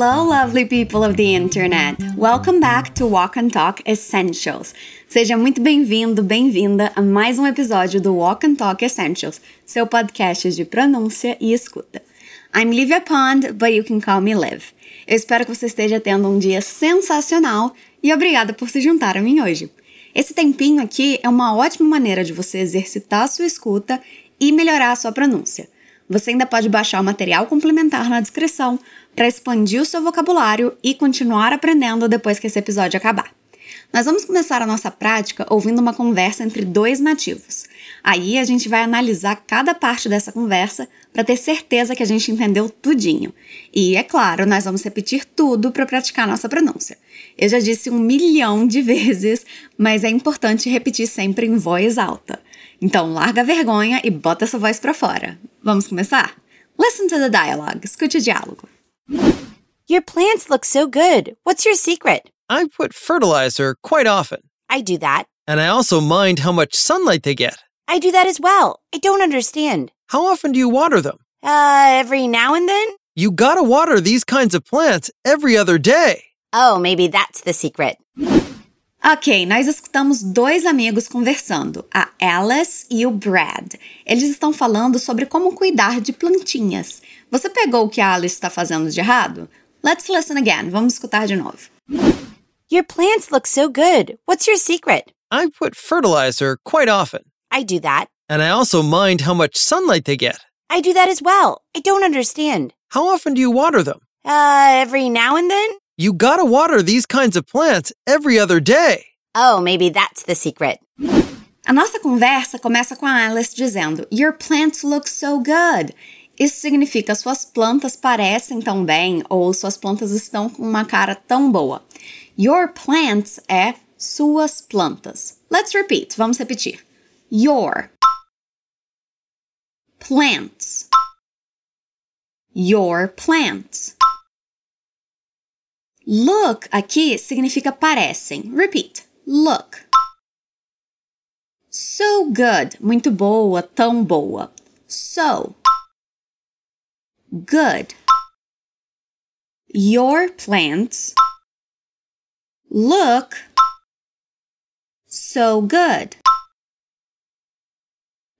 Hello, lovely people of the internet. Welcome back to Walk and Talk Essentials. Seja muito bem-vindo, bem-vinda a mais um episódio do Walk and Talk Essentials, seu podcast de pronúncia e escuta. I'm Livia Pond, but you can call me Liv. Eu espero que você esteja tendo um dia sensacional e obrigada por se juntar a mim hoje. Esse tempinho aqui é uma ótima maneira de você exercitar a sua escuta e melhorar a sua pronúncia. Você ainda pode baixar o material complementar na descrição para expandir o seu vocabulário e continuar aprendendo depois que esse episódio acabar. Nós vamos começar a nossa prática ouvindo uma conversa entre dois nativos. Aí a gente vai analisar cada parte dessa conversa para ter certeza que a gente entendeu tudinho. E é claro, nós vamos repetir tudo para praticar nossa pronúncia. Eu já disse um milhão de vezes, mas é importante repetir sempre em voz alta. Então larga a vergonha e bota essa voz para fora. Vamos começar? Listen to the dialogue. Escute o diálogo. Your plants look so good. What's your secret? I put fertilizer quite often, I do that. and I also mind how much sunlight they get. I do that as well. I don't understand. How often do you water them? Uh, every now and then? You gotta water these kinds of plants every other day. Oh, maybe that's the secret. Ok, nós escutamos dois amigos conversando, a Alice e o Brad. Eles estão falando sobre como cuidar de plantinhas. Você pegou o que a Alice está fazendo de errado? Let's listen again. Vamos escutar de novo. Your plants look so good. What's your secret? I put fertilizer quite often, I do that. and I also mind how much sunlight they get. I do that as well. I don't understand. How often do you water them? Uh, every now and then? You gotta water these kinds of plants every other day. Oh, maybe that's the secret. A nossa conversa começa com a Alice dizendo: Your plants look so good. Isso significa suas plantas parecem tão bem ou suas plantas estão com uma cara tão boa. Your plants é suas plantas. Let's repeat. Vamos repetir. Your plants. Your plants. Look aqui significa parecem. Repeat. Look. So good. Muito boa, tão boa. So good. Your plants look so good.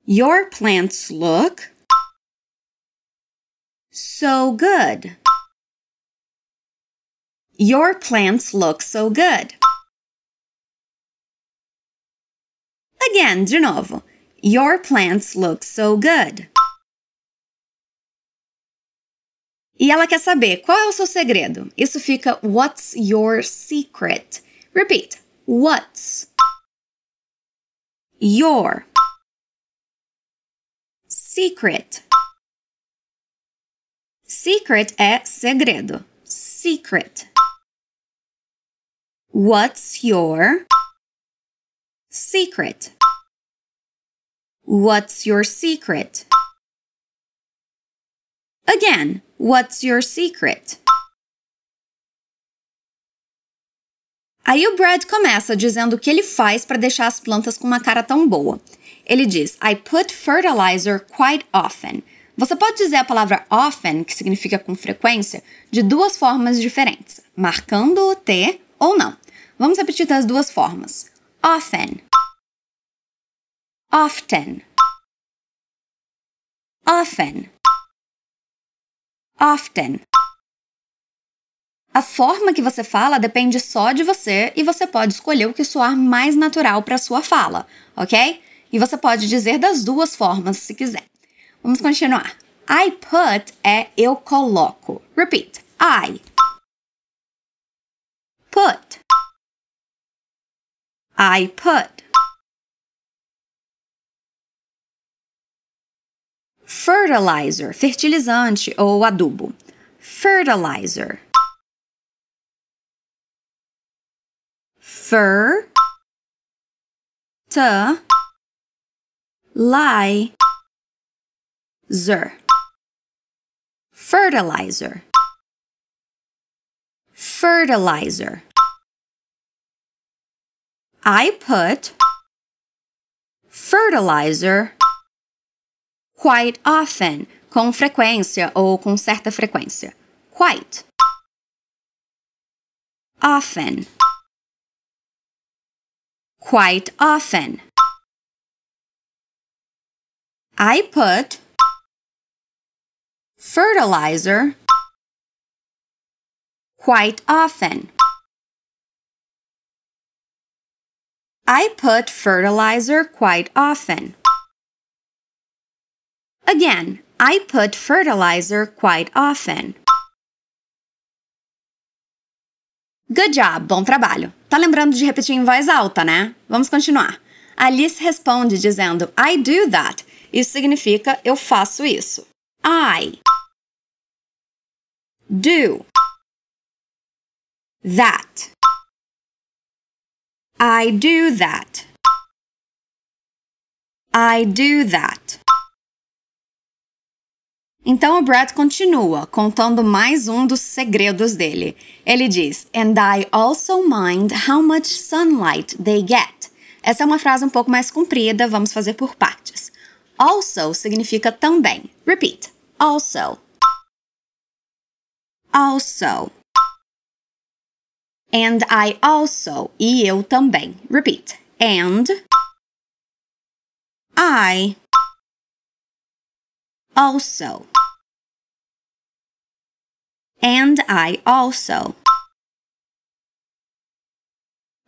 Your plants look so good. Your plants look so good. Again, de novo. Your plants look so good. E ela quer saber qual é o seu segredo. Isso fica What's your secret? Repeat. What's your secret? Secret é segredo. Secret. What's your secret? What's your secret? Again, what's your secret? Aí o Brad começa dizendo o que ele faz para deixar as plantas com uma cara tão boa. Ele diz: I put fertilizer quite often. Você pode dizer a palavra often, que significa com frequência, de duas formas diferentes, marcando o T ou não. Vamos repetir das duas formas. Often. Often. Often. Often. A forma que você fala depende só de você e você pode escolher o que soar mais natural para sua fala, ok? E você pode dizer das duas formas se quiser. Vamos continuar. I put é eu coloco. Repeat. I put. I put. Fertilizer, fertilizante ou adubo. Fertilizer. Fer. Ta. Lie. Zer. Fertilizer. Fertilizer. I put fertilizer quite often, com frequência ou com certa frequência. Quite. often. Quite often. I put fertilizer quite often. I put fertilizer quite often. Again, I put fertilizer quite often. Good job, bom trabalho. Tá lembrando de repetir em voz alta, né? Vamos continuar. Alice responde dizendo I do that. Isso significa eu faço isso. I do that. I do that. I do that. Então o Brad continua, contando mais um dos segredos dele. Ele diz: And I also mind how much sunlight they get. Essa é uma frase um pouco mais comprida, vamos fazer por partes. Also significa também. Repeat. Also. Also. And I also. E eu também. Repeat. And I also. And I also.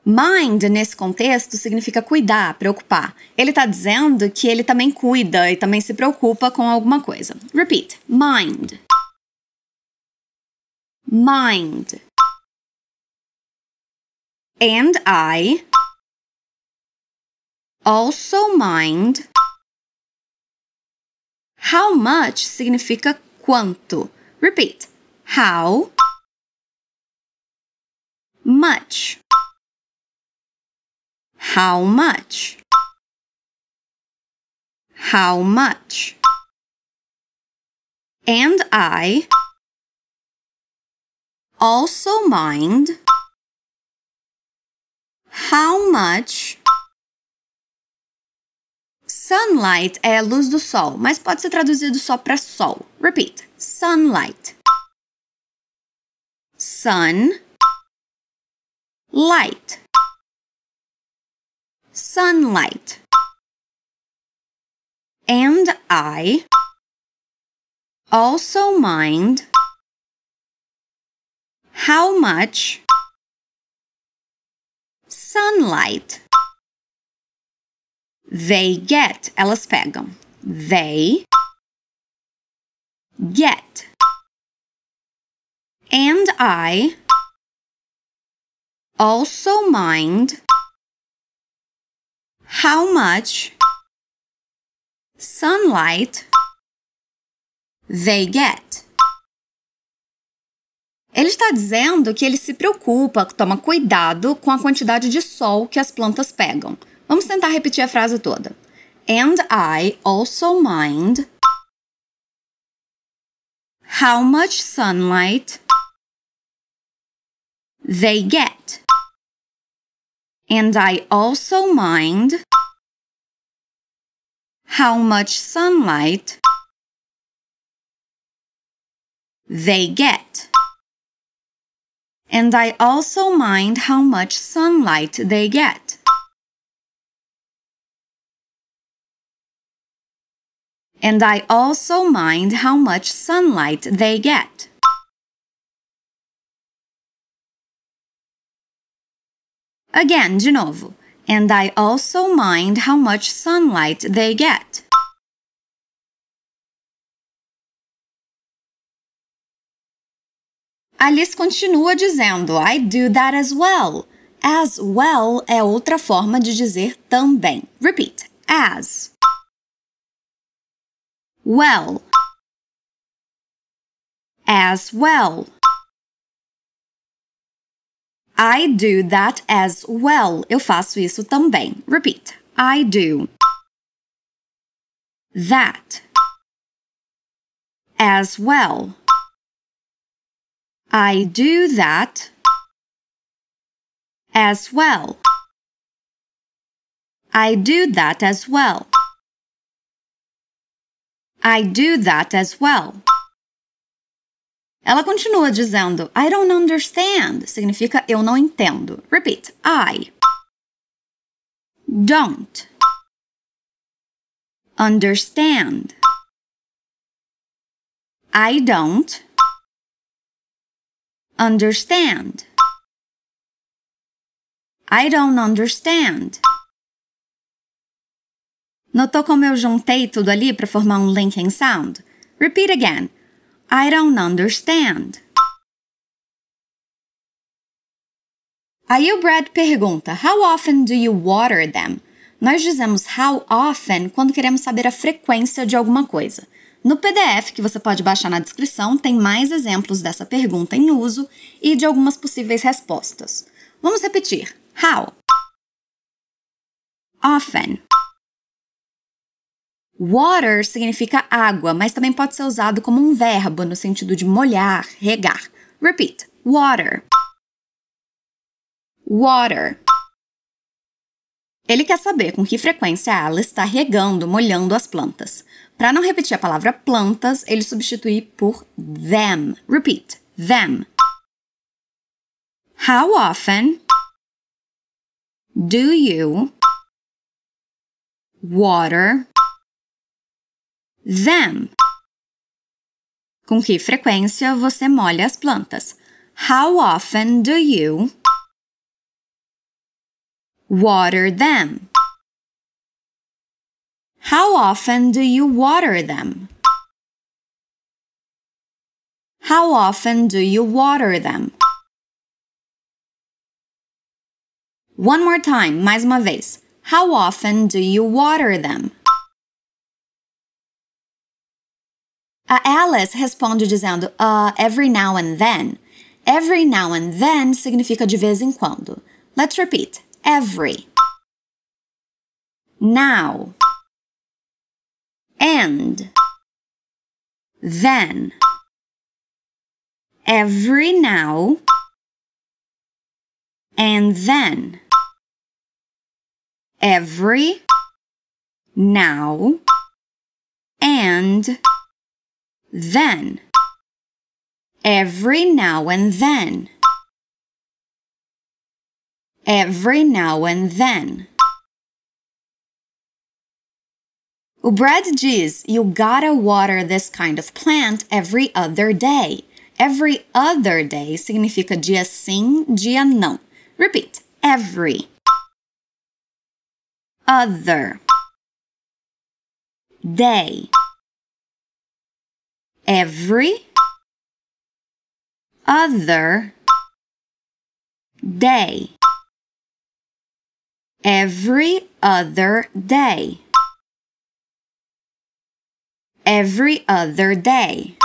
Mind, nesse contexto, significa cuidar, preocupar. Ele está dizendo que ele também cuida e também se preocupa com alguma coisa. Repeat. Mind. Mind. And I also mind. How much significa quanto. Repeat. How much? How much? How much? And I also mind how much sunlight é a luz do sol, mas pode ser traduzido só para sol. Repeat. Sunlight. Sun light sunlight and I also mind how much sunlight they get. Elas pegam. They get. And I also mind how much sunlight they get. Ele está dizendo que ele se preocupa, toma cuidado com a quantidade de sol que as plantas pegam. Vamos tentar repetir a frase toda. And I also mind how much sunlight they get. And I also mind how much sunlight they get. And I also mind how much sunlight they get. And I also mind how much sunlight they get. Again, de novo. And I also mind how much sunlight they get. Alice continua dizendo: I do that as well. As well é outra forma de dizer também. Repeat. As. Well. As well. I do that as well. Eu faço isso também. Repeat. I do that as well. I do that as well. I do that as well. I do that as well. Ela continua dizendo I don't understand, significa eu não entendo. Repeat. I don't understand. I don't understand. I don't understand. Notou como eu juntei tudo ali para formar um linking sound? Repeat again. I don't understand. Aí o Brad pergunta: How often do you water them? Nós dizemos how often quando queremos saber a frequência de alguma coisa. No PDF que você pode baixar na descrição tem mais exemplos dessa pergunta em uso e de algumas possíveis respostas. Vamos repetir. How? Often. Water significa água, mas também pode ser usado como um verbo no sentido de molhar, regar. Repeat. Water. Water. Ele quer saber com que frequência ela está regando, molhando as plantas. Para não repetir a palavra plantas, ele substitui por them. Repeat. Them. How often do you water them? Com que frequência você molha as plantas? How often do you water them? How often do you water them? How often do you water them? One more time, mais uma vez. How often do you water them? A Alice responde dizendo, uh, every now and then. Every now and then significa de vez em quando. Let's repeat. Every. Now. And. Then. Every now. And then. Every. Now. And. Then. Every now and then. Every now and then. O Brad diz, you gotta water this kind of plant every other day. Every other day significa dia sim, dia não. Repeat. Every. Other. Day. Every. Other. Day. Every other day every other day.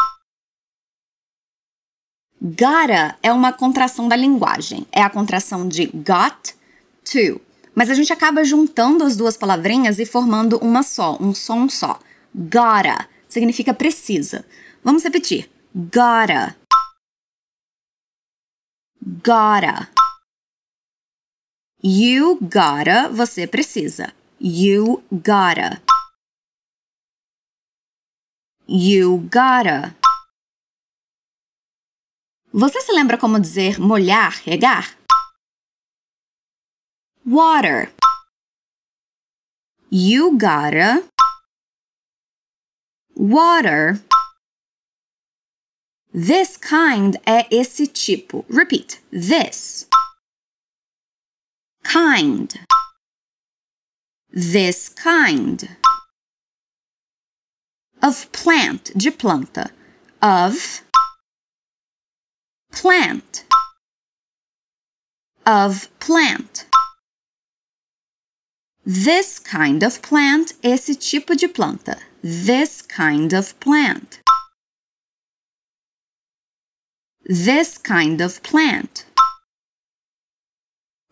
Gotta é uma contração da linguagem. É a contração de got to. Mas a gente acaba juntando as duas palavrinhas e formando uma só, um som só. Gotta significa precisa. Vamos repetir. Gotta. Gotta. You gotta, você precisa. You gotta. You gotta. Você se lembra como dizer molhar, regar? Water. You gotta. Water. This kind é esse tipo. Repeat. This. Kind. This kind of plant, de planta. Of plant. Of plant. This kind of plant, esse tipo de planta. This kind of plant. This kind of plant.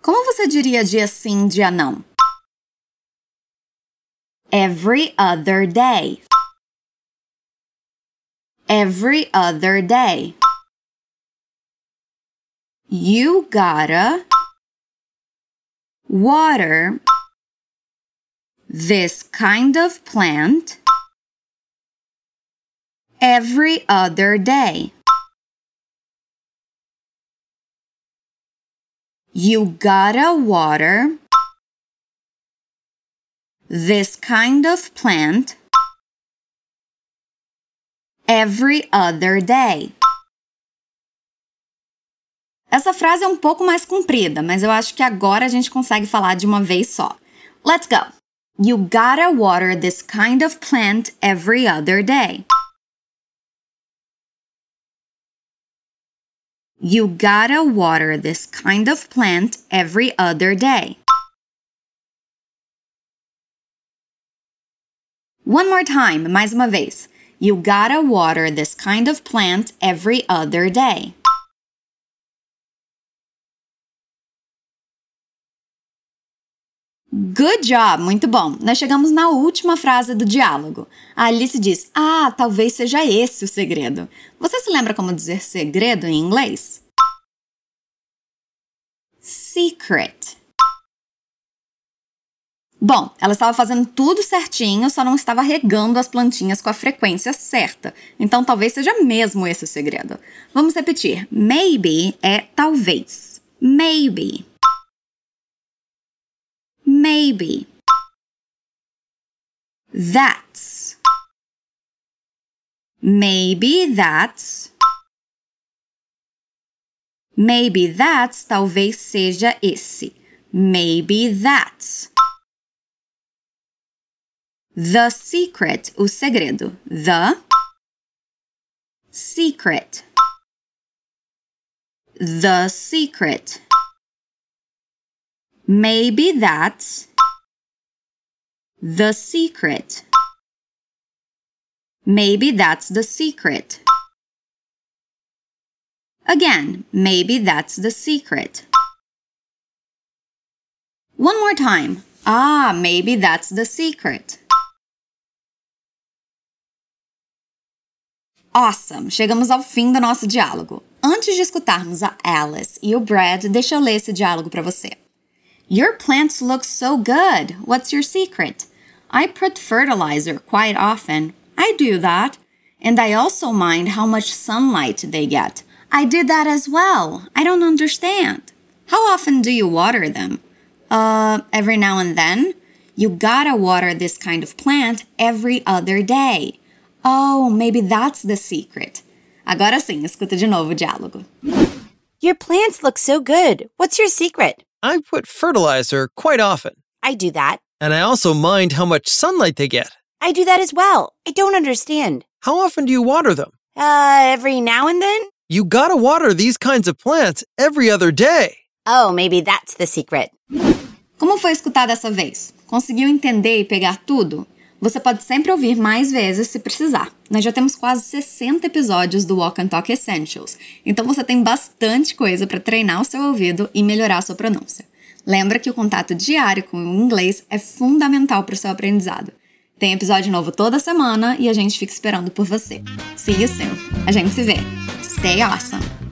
Como você diria dia sim, dia não? Every other day every other day. You gotta water this kind of plant every other day. You gotta water this kind of plant every other day. Essa frase é um pouco mais comprida, mas eu acho que agora a gente consegue falar de uma vez só. Let's go! You gotta water this kind of plant every other day. You gotta water this kind of plant every other day. One more time, mais uma vez. You gotta water this kind of plant every other day. Good job! Muito bom! Nós chegamos na última frase do diálogo. A Alice diz: Ah, talvez seja esse o segredo. Você se lembra como dizer segredo em inglês? Secret. Bom, ela estava fazendo tudo certinho, só não estava regando as plantinhas com a frequência certa. Então talvez seja mesmo esse o segredo. Vamos repetir. Maybe é talvez. Maybe. Maybe. That's. Maybe that's. Maybe that's talvez seja esse. Maybe that's. The secret, o segredo. The secret. The secret. Maybe that's the secret. Maybe that's the secret. Again, maybe that's the secret. One more time. Ah, maybe that's the secret. Awesome! Chegamos ao fim do nosso diálogo. Antes de escutarmos a Alice e o Brad, deixa eu ler esse diálogo para você. Your plants look so good. What's your secret? I put fertilizer quite often. I do that. And I also mind how much sunlight they get. I did that as well. I don't understand. How often do you water them? Uh, every now and then. You gotta water this kind of plant every other day. Oh, maybe that's the secret. Agora sim, escuta de novo o diálogo. Your plants look so good. What's your secret? I put fertilizer quite often. I do that. And I also mind how much sunlight they get. I do that as well. I don't understand. How often do you water them? Uh, every now and then? You gotta water these kinds of plants every other day. Oh, maybe that's the secret. Como foi escutar dessa vez? Conseguiu entender e pegar tudo? Você pode sempre ouvir mais vezes se precisar. Nós já temos quase 60 episódios do Walk and Talk Essentials, então você tem bastante coisa para treinar o seu ouvido e melhorar a sua pronúncia. Lembra que o contato diário com o inglês é fundamental para o seu aprendizado. Tem episódio novo toda semana e a gente fica esperando por você. See you soon. A gente se vê. Stay awesome!